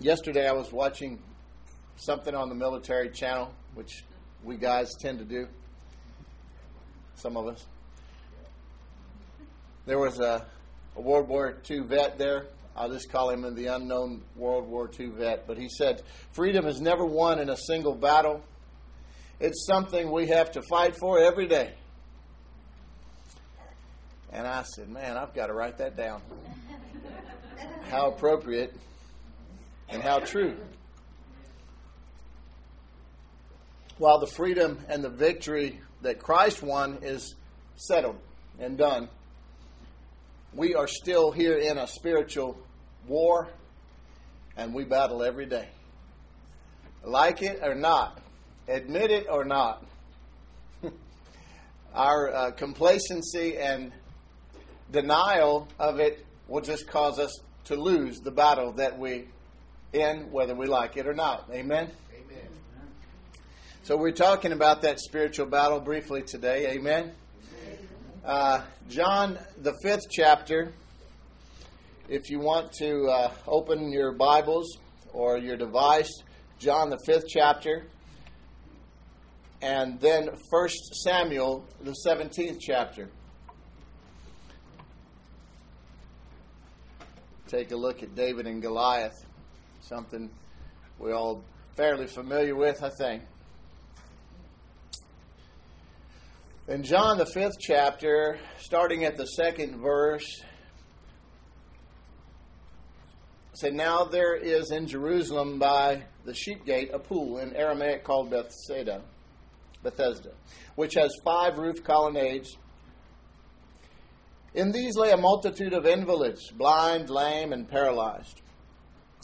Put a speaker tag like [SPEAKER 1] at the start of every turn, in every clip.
[SPEAKER 1] Yesterday I was watching something on the military channel, which we guys tend to do. Some of us. There was a, a World War II vet there. I'll just call him the unknown World War II vet. But he said, Freedom is never won in a single battle. It's something we have to fight for every day. And I said, Man, I've got to write that down. How appropriate and how true. While the freedom and the victory that Christ won is settled and done, we are still here in a spiritual war and we battle every day. Like it or not, admit it or not, our uh, complacency and denial of it will just cause us to lose the battle that we in, whether we like it or not. Amen? Amen. So we're talking about that spiritual battle briefly today. Amen? Uh, John, the fifth chapter. If you want to uh, open your Bibles or your device, John, the fifth chapter. And then First Samuel, the 17th chapter. Take a look at David and Goliath something we're all fairly familiar with, I think. In John, the fifth chapter, starting at the second verse, said, Now there is in Jerusalem by the sheep gate a pool in Aramaic called Bethsaida, Bethesda, which has five roof colonnades. In these lay a multitude of invalids, blind, lame, and paralyzed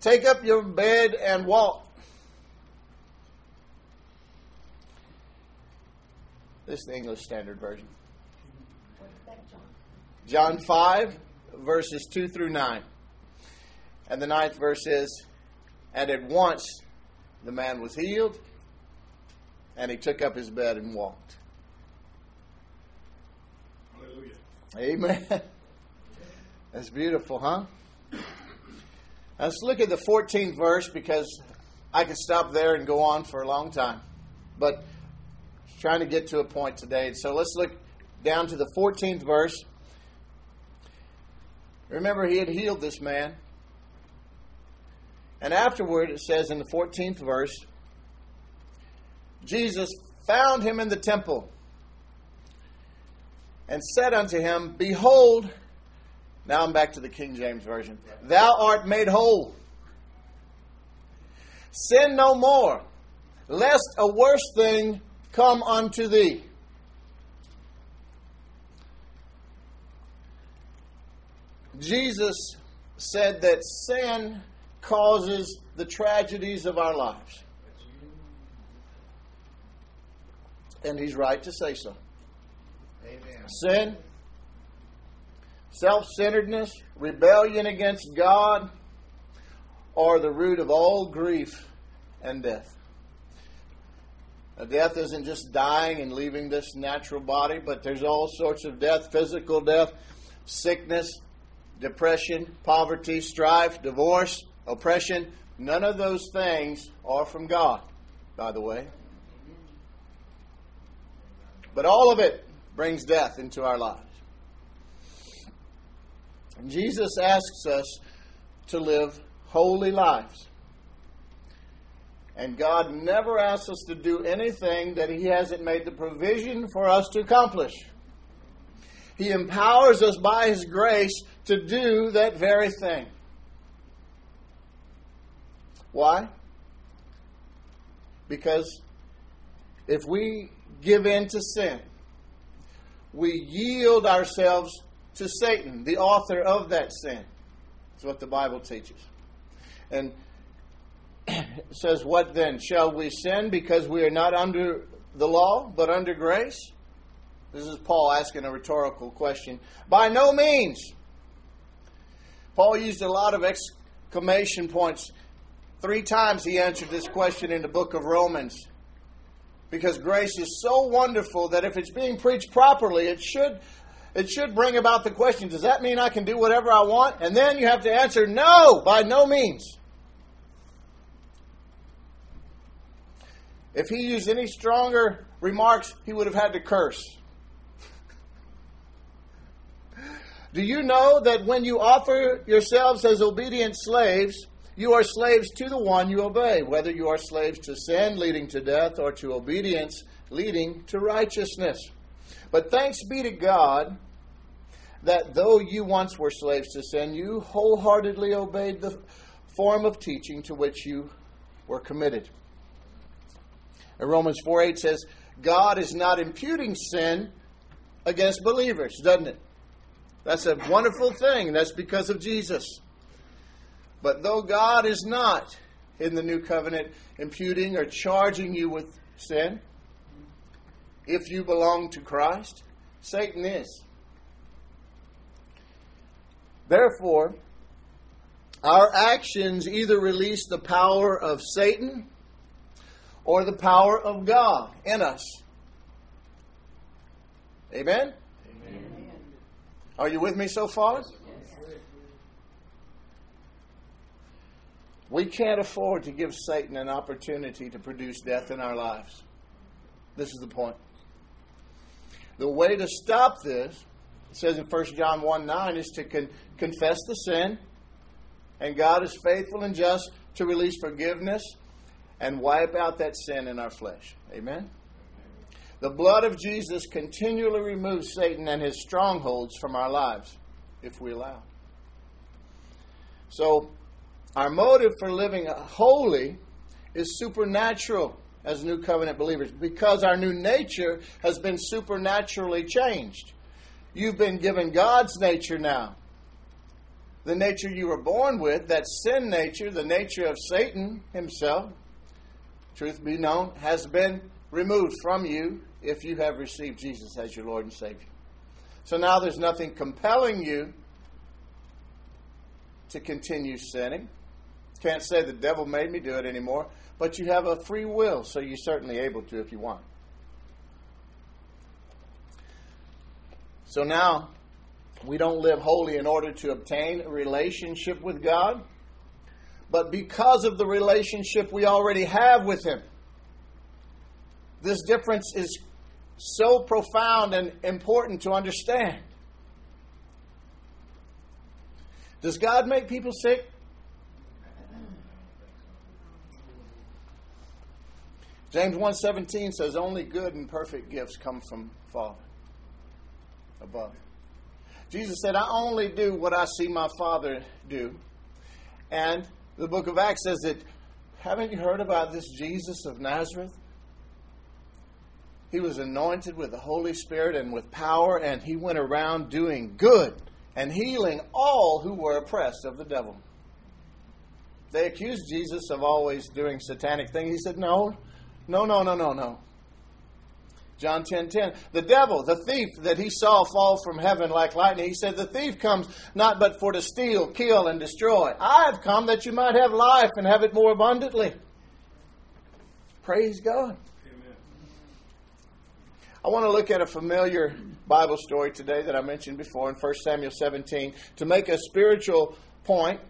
[SPEAKER 1] Take up your bed and walk. This is the English Standard Version. John 5, verses 2 through 9. And the ninth verse is And at once the man was healed, and he took up his bed and walked. Hallelujah. Amen. That's beautiful, huh? Let's look at the 14th verse because I could stop there and go on for a long time. But I'm trying to get to a point today. So let's look down to the 14th verse. Remember, he had healed this man. And afterward, it says in the 14th verse, Jesus found him in the temple and said unto him, Behold, now I'm back to the King James Version. Thou art made whole. Sin no more, lest a worse thing come unto thee. Jesus said that sin causes the tragedies of our lives. And he's right to say so. Amen. Sin Self centeredness, rebellion against God, are the root of all grief and death. Now, death isn't just dying and leaving this natural body, but there's all sorts of death physical death, sickness, depression, poverty, strife, divorce, oppression. None of those things are from God, by the way. But all of it brings death into our lives. Jesus asks us to live holy lives. And God never asks us to do anything that He hasn't made the provision for us to accomplish. He empowers us by His grace to do that very thing. Why? Because if we give in to sin, we yield ourselves to Satan, the author of that sin. That's what the Bible teaches. and says, What then? Shall we sin because we are not under the law, but under grace? This is Paul asking a rhetorical question. By no means. Paul used a lot of exclamation points. Three times he answered this question in the book of Romans. Because grace is so wonderful that if it's being preached properly, it should it should bring about the question, does that mean I can do whatever I want? And then you have to answer, no, by no means. If he used any stronger remarks, he would have had to curse. Do you know that when you offer yourselves as obedient slaves, you are slaves to the one you obey, whether you are slaves to sin, leading to death, or to obedience, leading to righteousness? But thanks be to God that though you once were slaves to sin, you wholeheartedly obeyed the form of teaching to which you were committed. And Romans 4 8 says, God is not imputing sin against believers, doesn't it? That's a wonderful thing. That's because of Jesus. But though God is not in the new covenant imputing or charging you with sin, if you belong to Christ, Satan is. Therefore, our actions either release the power of Satan or the power of God in us. Amen? Amen. Are you with me so far? Yes. We can't afford to give Satan an opportunity to produce death in our lives. This is the point. The way to stop this, says in 1 John 1 9, is to con- confess the sin, and God is faithful and just to release forgiveness and wipe out that sin in our flesh. Amen? The blood of Jesus continually removes Satan and his strongholds from our lives if we allow. So, our motive for living holy is supernatural as new covenant believers because our new nature has been supernaturally changed. You've been given God's nature now. The nature you were born with, that sin nature, the nature of Satan himself, truth be known, has been removed from you if you have received Jesus as your Lord and Savior. So now there's nothing compelling you to continue sinning. Can't say the devil made me do it anymore, but you have a free will, so you're certainly able to if you want. So now we don't live holy in order to obtain a relationship with God but because of the relationship we already have with Him. This difference is so profound and important to understand. Does God make people sick? James 1:17 says only good and perfect gifts come from Father above. Jesus said, I only do what I see my Father do. And the book of Acts says that, haven't you heard about this Jesus of Nazareth? He was anointed with the Holy Spirit and with power, and he went around doing good and healing all who were oppressed of the devil. They accused Jesus of always doing satanic things. He said, No, no, no, no, no, no. John 10 10. The devil, the thief that he saw fall from heaven like lightning, he said, The thief comes not but for to steal, kill, and destroy. I have come that you might have life and have it more abundantly. Praise God. Amen. I want to look at a familiar Bible story today that I mentioned before in 1 Samuel 17 to make a spiritual point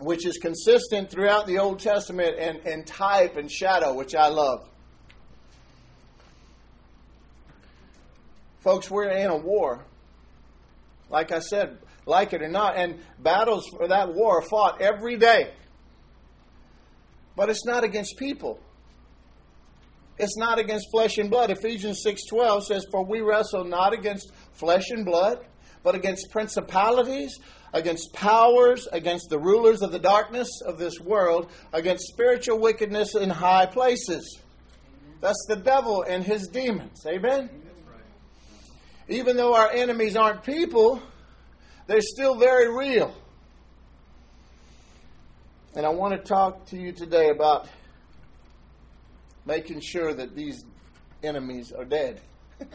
[SPEAKER 1] which is consistent throughout the Old Testament and, in type and shadow, which I love. Folks, we're in a war. Like I said, like it or not, and battles for that war are fought every day. But it's not against people. It's not against flesh and blood. Ephesians 6:12 says, "For we wrestle not against flesh and blood, but against principalities, against powers, against the rulers of the darkness of this world, against spiritual wickedness in high places." That's the devil and his demons. Amen even though our enemies aren't people, they're still very real. And I want to talk to you today about making sure that these enemies are dead.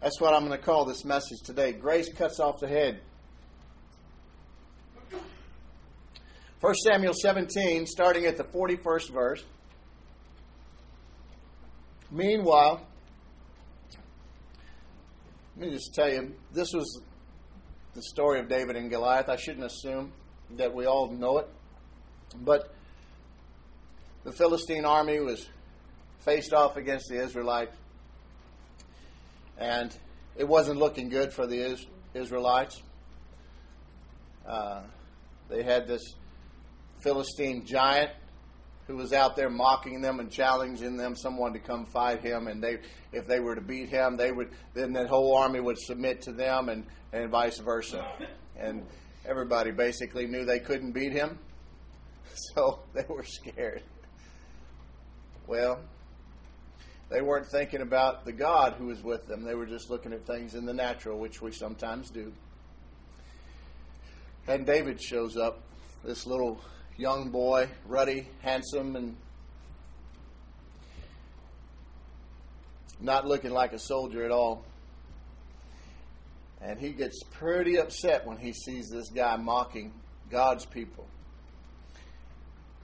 [SPEAKER 1] That's what I'm going to call this message today. Grace cuts off the head. 1 Samuel 17, starting at the 41st verse. Meanwhile, let me just tell you, this was the story of David and Goliath. I shouldn't assume that we all know it. But the Philistine army was faced off against the Israelites. And it wasn't looking good for the Israelites. Uh, they had this Philistine giant who was out there mocking them and challenging them, someone to come fight him, and they, if they were to beat him, they would then that whole army would submit to them, and and vice versa, and everybody basically knew they couldn't beat him, so they were scared. Well, they weren't thinking about the God who was with them. They were just looking at things in the natural, which we sometimes do. And David shows up, this little young boy, ruddy, handsome, and not looking like a soldier at all. And he gets pretty upset when he sees this guy mocking God's people.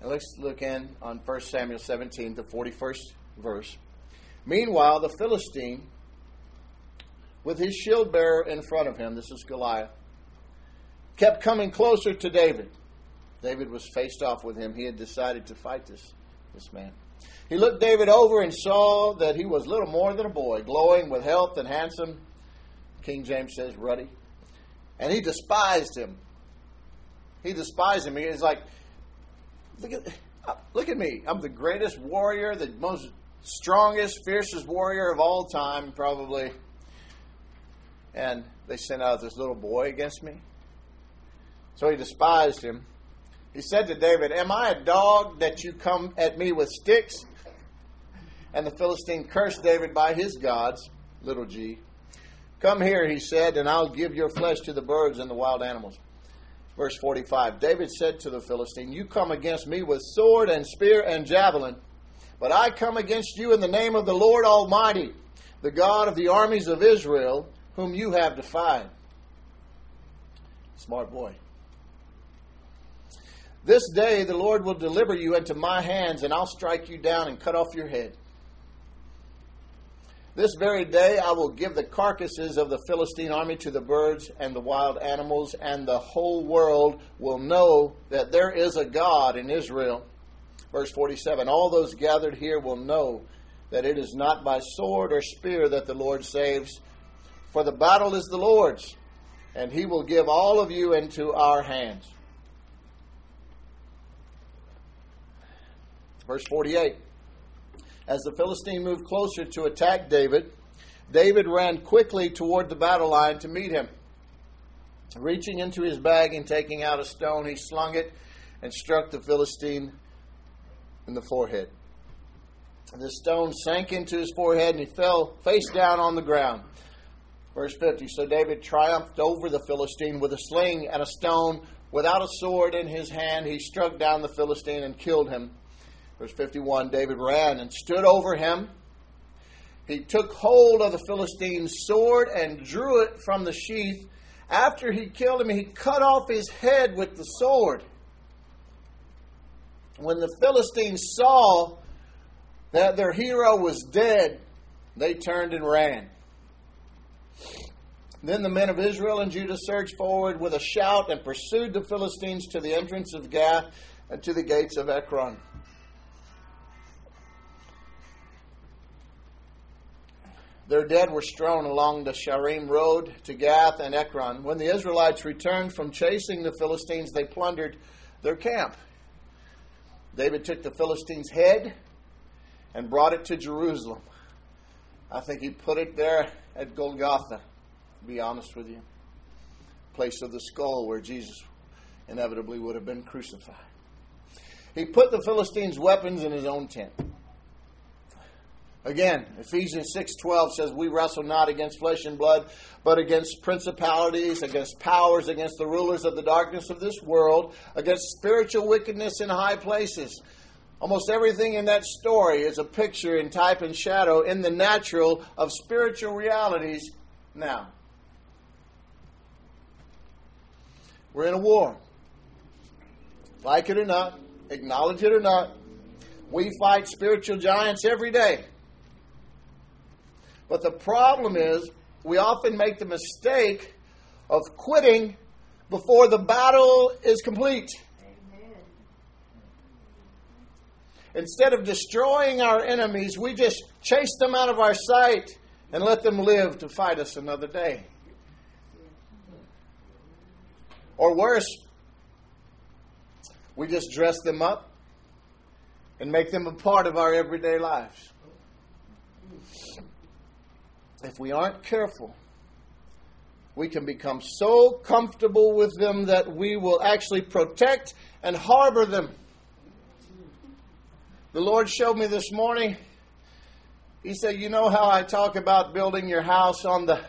[SPEAKER 1] Now let's look in on 1 Samuel 17, the 41st verse. Meanwhile, the Philistine, with his shield bearer in front of him, this is Goliath, kept coming closer to David. David was faced off with him. He had decided to fight this, this man. He looked David over and saw that he was little more than a boy, glowing with health and handsome. King James says ruddy. And he despised him. He despised him. He's like, look at, uh, look at me. I'm the greatest warrior, the most strongest, fiercest warrior of all time, probably. And they sent out this little boy against me. So he despised him. He said to David, Am I a dog that you come at me with sticks? And the Philistine cursed David by his gods, little g. Come here, he said, and I'll give your flesh to the birds and the wild animals. Verse 45 David said to the Philistine, You come against me with sword and spear and javelin, but I come against you in the name of the Lord Almighty, the God of the armies of Israel, whom you have defied. Smart boy. This day the Lord will deliver you into my hands, and I'll strike you down and cut off your head. This very day I will give the carcasses of the Philistine army to the birds and the wild animals, and the whole world will know that there is a God in Israel. Verse 47 All those gathered here will know that it is not by sword or spear that the Lord saves, for the battle is the Lord's, and he will give all of you into our hands. Verse 48 As the Philistine moved closer to attack David, David ran quickly toward the battle line to meet him. Reaching into his bag and taking out a stone, he slung it and struck the Philistine in the forehead. The stone sank into his forehead and he fell face down on the ground. Verse 50 So David triumphed over the Philistine with a sling and a stone. Without a sword in his hand, he struck down the Philistine and killed him. Verse 51 David ran and stood over him. He took hold of the Philistine's sword and drew it from the sheath. After he killed him, he cut off his head with the sword. When the Philistines saw that their hero was dead, they turned and ran. Then the men of Israel and Judah surged forward with a shout and pursued the Philistines to the entrance of Gath and to the gates of Ekron. Their dead were strewn along the Shaaraim road to Gath and Ekron. When the Israelites returned from chasing the Philistines, they plundered their camp. David took the Philistines' head and brought it to Jerusalem. I think he put it there at Golgotha, to be honest with you. Place of the skull where Jesus inevitably would have been crucified. He put the Philistines' weapons in his own tent. Again, Ephesians 6:12 says we wrestle not against flesh and blood, but against principalities, against powers, against the rulers of the darkness of this world, against spiritual wickedness in high places. Almost everything in that story is a picture in type and shadow in the natural of spiritual realities now. We're in a war. Like it or not, acknowledge it or not, we fight spiritual giants every day. But the problem is, we often make the mistake of quitting before the battle is complete. Instead of destroying our enemies, we just chase them out of our sight and let them live to fight us another day. Or worse, we just dress them up and make them a part of our everyday lives if we aren't careful, we can become so comfortable with them that we will actually protect and harbor them. The Lord showed me this morning. He said, You know how I talk about building your house on the,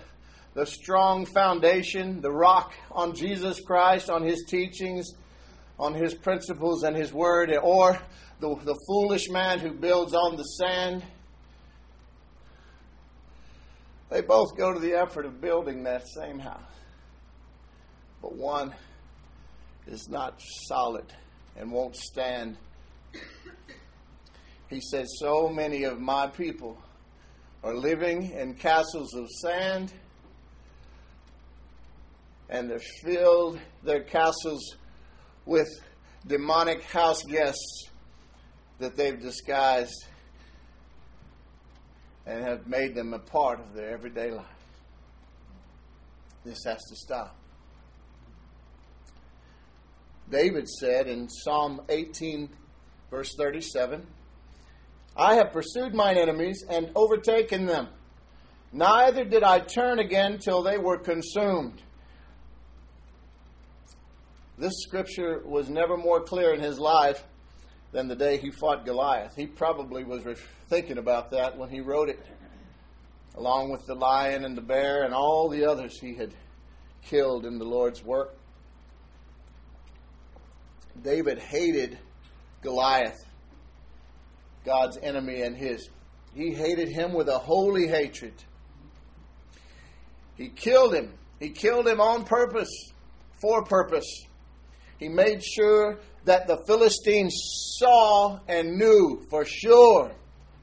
[SPEAKER 1] the strong foundation, the rock on Jesus Christ, on His teachings, on His principles and His word, or the, the foolish man who builds on the sand? They both go to the effort of building that same house. But one is not solid and won't stand. He says, So many of my people are living in castles of sand and they've filled their castles with demonic house guests that they've disguised and have made them a part of their everyday life. This has to stop. David said in Psalm 18, verse 37, I have pursued mine enemies and overtaken them. Neither did I turn again till they were consumed. This scripture was never more clear in his life than the day he fought Goliath. He probably was thinking about that when he wrote it, along with the lion and the bear and all the others he had killed in the Lord's work. David hated Goliath, God's enemy and his. He hated him with a holy hatred. He killed him. He killed him on purpose, for purpose. He made sure that the Philistines saw and knew for sure,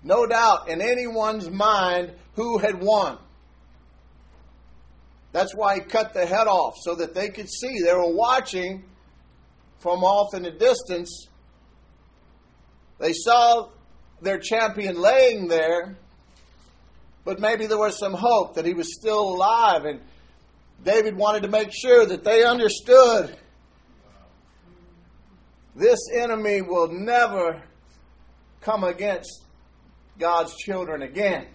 [SPEAKER 1] no doubt in anyone's mind, who had won. That's why he cut the head off so that they could see. They were watching from off in the distance. They saw their champion laying there, but maybe there was some hope that he was still alive. And David wanted to make sure that they understood this enemy will never come against God's children again.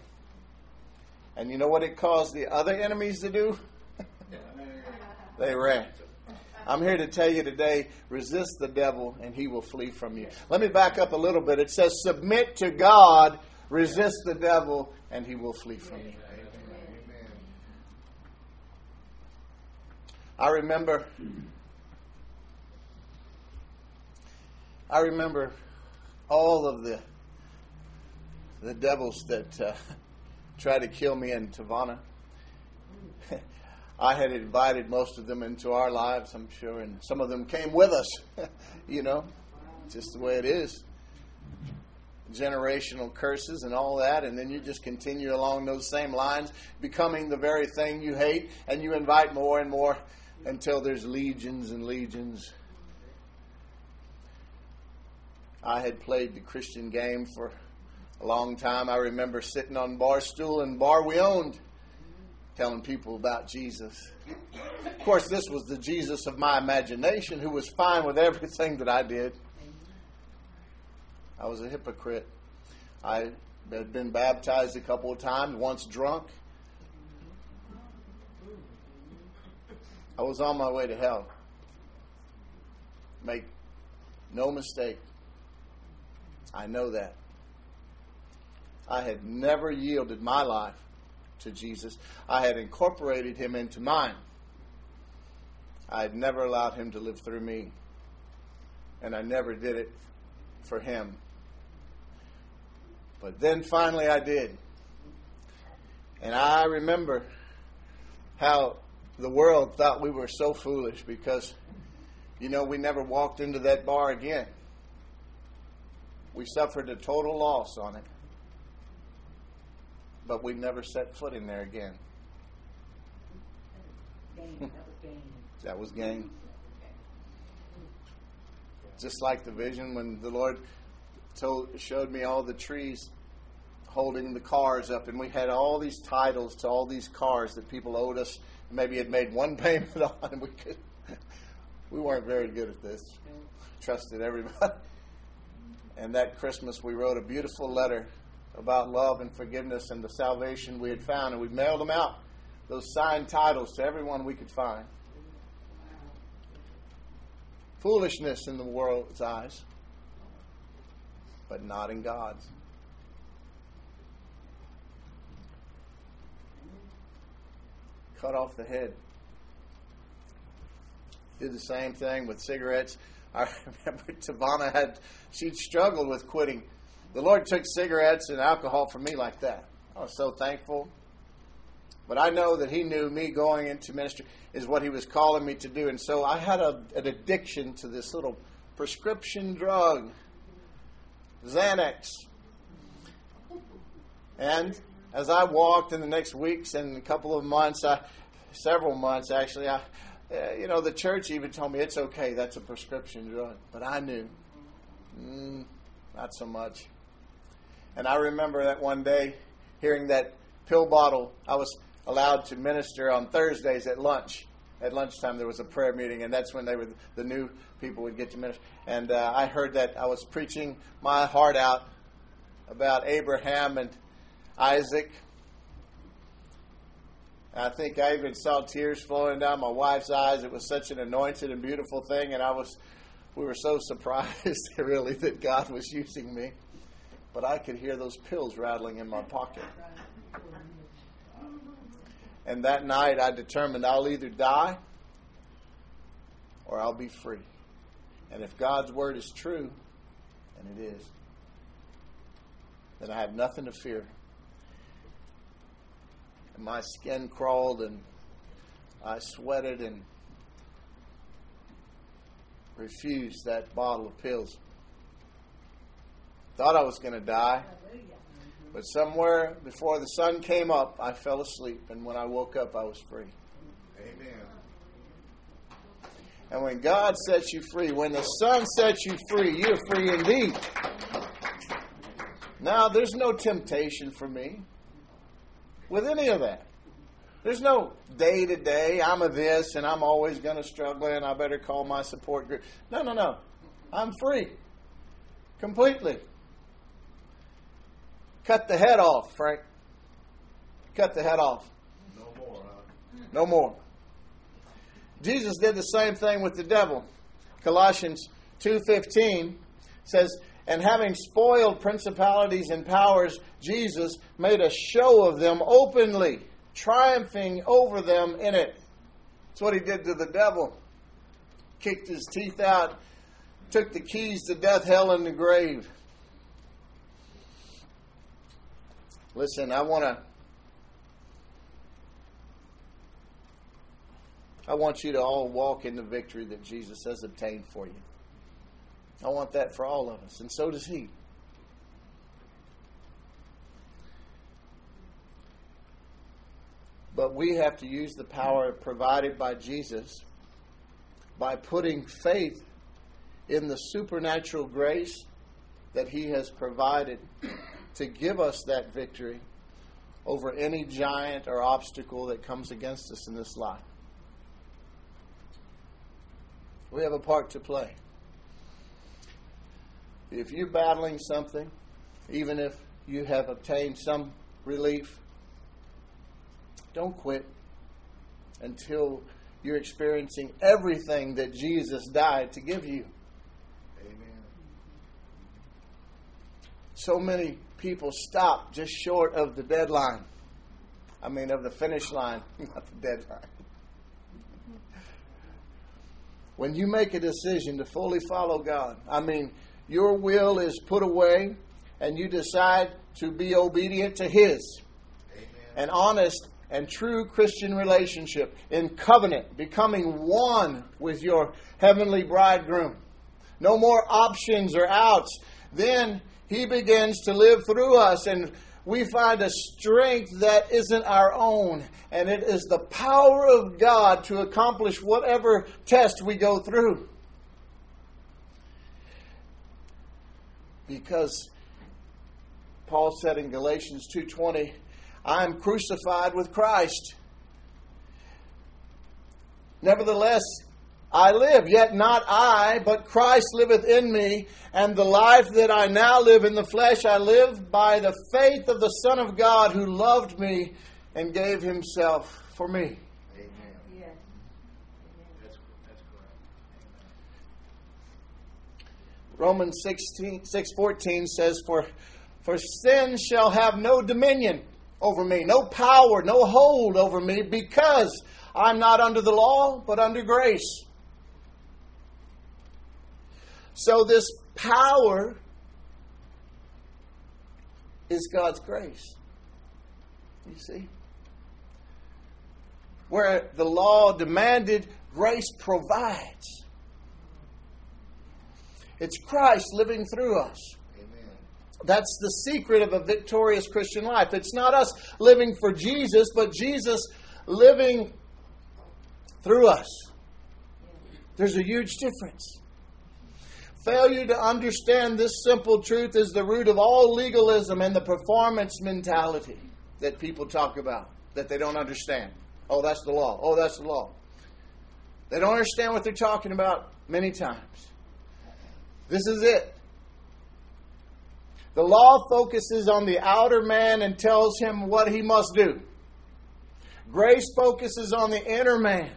[SPEAKER 1] And you know what it caused the other enemies to do? they ran. I'm here to tell you today resist the devil and he will flee from you. Let me back up a little bit. It says, Submit to God, resist the devil, and he will flee from you. I remember I remember all of the the devils that uh, tried to kill me in Tivana. I had invited most of them into our lives, I'm sure, and some of them came with us. you know, just the way it is. Generational curses and all that, and then you just continue along those same lines, becoming the very thing you hate, and you invite more and more until there's legions and legions I had played the Christian game for a long time. I remember sitting on bar stool in bar we owned, telling people about Jesus. Of course, this was the Jesus of my imagination who was fine with everything that I did. I was a hypocrite. I had been baptized a couple of times, once drunk. I was on my way to hell. Make no mistake. I know that. I had never yielded my life to Jesus. I had incorporated him into mine. I had never allowed him to live through me. And I never did it for him. But then finally I did. And I remember how the world thought we were so foolish because, you know, we never walked into that bar again. We suffered a total loss on it. But we never set foot in there again. that was gain. Just like the vision when the Lord told, showed me all the trees holding the cars up, and we had all these titles to all these cars that people owed us. Maybe had made one payment on, and we could. We weren't very good at this. Trusted everybody. And that Christmas, we wrote a beautiful letter about love and forgiveness and the salvation we had found, and we mailed them out. Those signed titles to everyone we could find. Foolishness in the world's eyes, but not in God's. cut off the head. Did the same thing with cigarettes. I remember Tavana had, she'd struggled with quitting. The Lord took cigarettes and alcohol from me like that. I was so thankful. But I know that He knew me going into ministry is what He was calling me to do. And so I had a, an addiction to this little prescription drug, Xanax. And as I walked in the next weeks and a couple of months, I, several months actually, I, uh, you know, the church even told me it's okay. That's a prescription drug, but I knew, mm, not so much. And I remember that one day hearing that pill bottle. I was allowed to minister on Thursdays at lunch. At lunchtime, there was a prayer meeting, and that's when they were the new people would get to minister. And uh, I heard that I was preaching my heart out about Abraham and Isaac. I think I even saw tears flowing down my wife's eyes. It was such an anointed and beautiful thing, and I was, we were so surprised, really, that God was using me. But I could hear those pills rattling in my pocket. And that night, I determined I'll either die or I'll be free. And if God's word is true, and it is, then I have nothing to fear my skin crawled and I sweated and refused that bottle of pills. Thought I was going to die. But somewhere before the sun came up, I fell asleep. And when I woke up, I was free. Amen. And when God sets you free, when the Son sets you free, you're free indeed. Now, there's no temptation for me with any of that. There's no day to day, I'm a this and I'm always going to struggle and I better call my support group. No, no, no. I'm free. Completely. Cut the head off, Frank. Cut the head off.
[SPEAKER 2] No more. Huh?
[SPEAKER 1] No more. Jesus did the same thing with the devil. Colossians 2:15 says and having spoiled principalities and powers, Jesus made a show of them openly, triumphing over them in it. That's what he did to the devil. Kicked his teeth out, took the keys to death, hell, and the grave. Listen, I want to. I want you to all walk in the victory that Jesus has obtained for you. I want that for all of us, and so does He. But we have to use the power provided by Jesus by putting faith in the supernatural grace that He has provided to give us that victory over any giant or obstacle that comes against us in this life. We have a part to play if you're battling something, even if you have obtained some relief, don't quit until you're experiencing everything that Jesus died to give you.
[SPEAKER 2] Amen.
[SPEAKER 1] so many people stop just short of the deadline. I mean, of the finish line, not the deadline. When you make a decision to fully follow God, I mean, your will is put away and you decide to be obedient to His. Amen. An honest and true Christian relationship in covenant, becoming one with your heavenly bridegroom. No more options or outs. Then He begins to live through us and we find a strength that isn't our own. And it is the power of God to accomplish whatever test we go through. Because Paul said in Galatians 2:20, I am crucified with Christ. Nevertheless, I live, yet not I, but Christ liveth in me, and the life that I now live in the flesh I live by the faith of the Son of God who loved me and gave himself for me. Amen. That's, that's correct. Romans 16, 6 14 says, For for sin shall have no dominion over me, no power, no hold over me, because I'm not under the law, but under grace. So, this power is God's grace. You see? Where the law demanded, grace provides. It's Christ living through us. Amen. That's the secret of a victorious Christian life. It's not us living for Jesus, but Jesus living through us. There's a huge difference. Failure to understand this simple truth is the root of all legalism and the performance mentality that people talk about that they don't understand. Oh, that's the law. Oh, that's the law. They don't understand what they're talking about many times. This is it. The law focuses on the outer man and tells him what he must do. Grace focuses on the inner man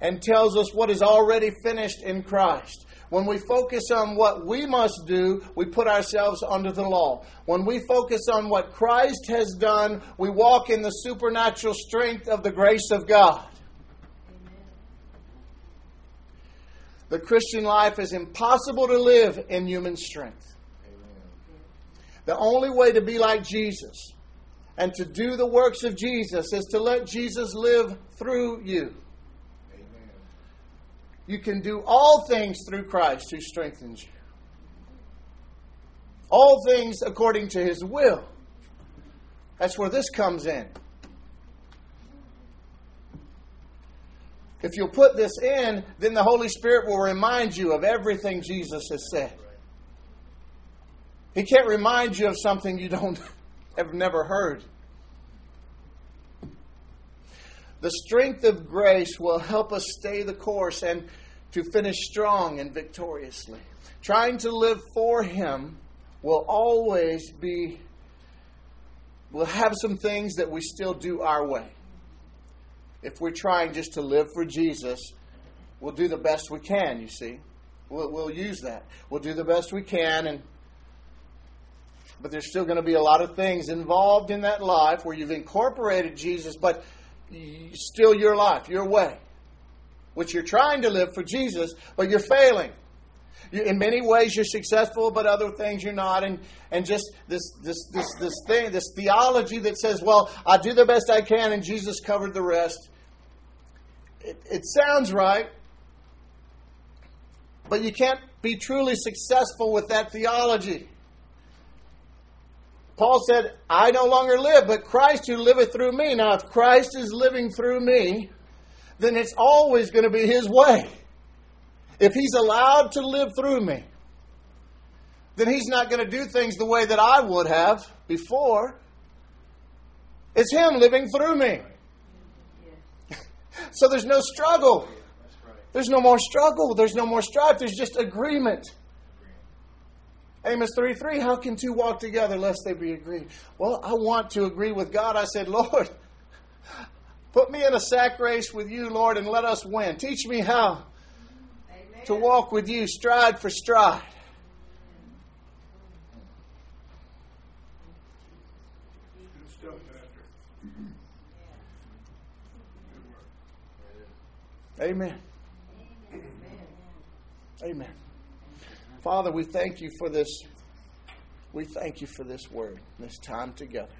[SPEAKER 1] and tells us what is already finished in Christ. When we focus on what we must do, we put ourselves under the law. When we focus on what Christ has done, we walk in the supernatural strength of the grace of God. The Christian life is impossible to live in human strength. The only way to be like Jesus and to do the works of Jesus is to let Jesus live through you. You can do all things through Christ who strengthens you. All things according to his will. That's where this comes in. If you'll put this in, then the Holy Spirit will remind you of everything Jesus has said. He can't remind you of something you don't have never heard. The strength of grace will help us stay the course and to finish strong and victoriously. Trying to live for Him will always be, we'll have some things that we still do our way. If we're trying just to live for Jesus, we'll do the best we can, you see. We'll, we'll use that. We'll do the best we can, and but there's still going to be a lot of things involved in that life where you've incorporated Jesus, but still your life, your way which you're trying to live for Jesus, but you're failing. In many ways, you're successful, but other things you're not. And, and just this, this, this, this thing, this theology that says, well, I do the best I can and Jesus covered the rest. It, it sounds right, but you can't be truly successful with that theology. Paul said, I no longer live, but Christ who liveth through me. Now, if Christ is living through me, then it's always going to be His way. If He's allowed to live through me, then He's not going to do things the way that I would have before. It's Him living through me. so there's no struggle. There's no more struggle. There's no more strife. There's just agreement. Amos 3 3, how can two walk together lest they be agreed? Well, I want to agree with God. I said, Lord, Put me in a sack race with you, Lord, and let us win. Teach me how to walk with you stride for stride. Amen. Amen. Amen. Father, we thank you for this. We thank you for this word, this time together.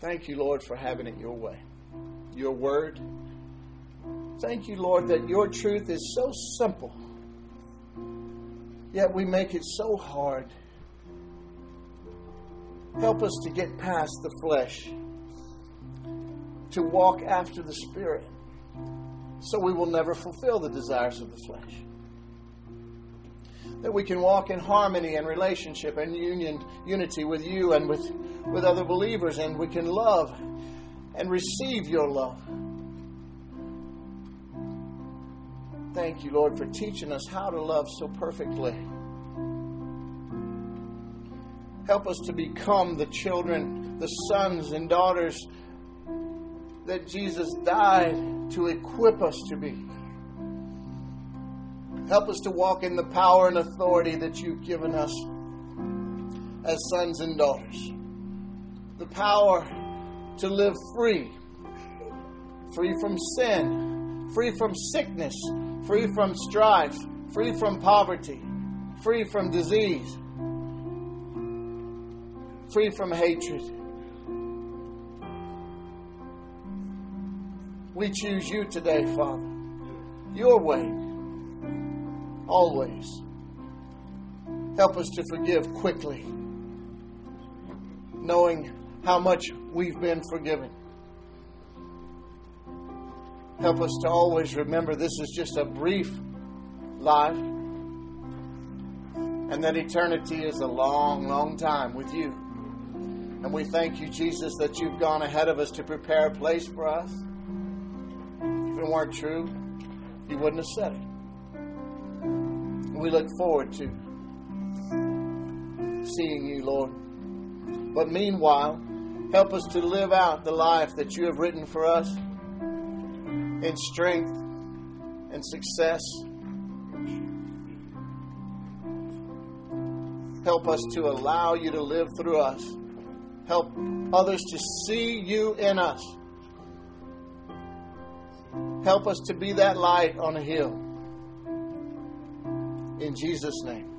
[SPEAKER 1] Thank you, Lord, for having it your way your word. Thank you, Lord, that your truth is so simple, yet we make it so hard. Help us to get past the flesh, to walk after the Spirit, so we will never fulfill the desires of the flesh. That we can walk in harmony and relationship and union, unity with you and with, with other believers, and we can love and receive your love. Thank you, Lord, for teaching us how to love so perfectly. Help us to become the children, the sons and daughters that Jesus died to equip us to be. Help us to walk in the power and authority that you've given us as sons and daughters. The power to live free, free from sin, free from sickness, free from strife, free from poverty, free from disease, free from hatred. We choose you today, Father. Your way. Always. Help us to forgive quickly, knowing how much we've been forgiven. Help us to always remember this is just a brief life and that eternity is a long, long time with you. And we thank you, Jesus, that you've gone ahead of us to prepare a place for us. If it weren't true, you wouldn't have said it. We look forward to seeing you, Lord. But meanwhile, help us to live out the life that you have written for us in strength and success. Help us to allow you to live through us. Help others to see you in us. Help us to be that light on a hill. In Jesus' name.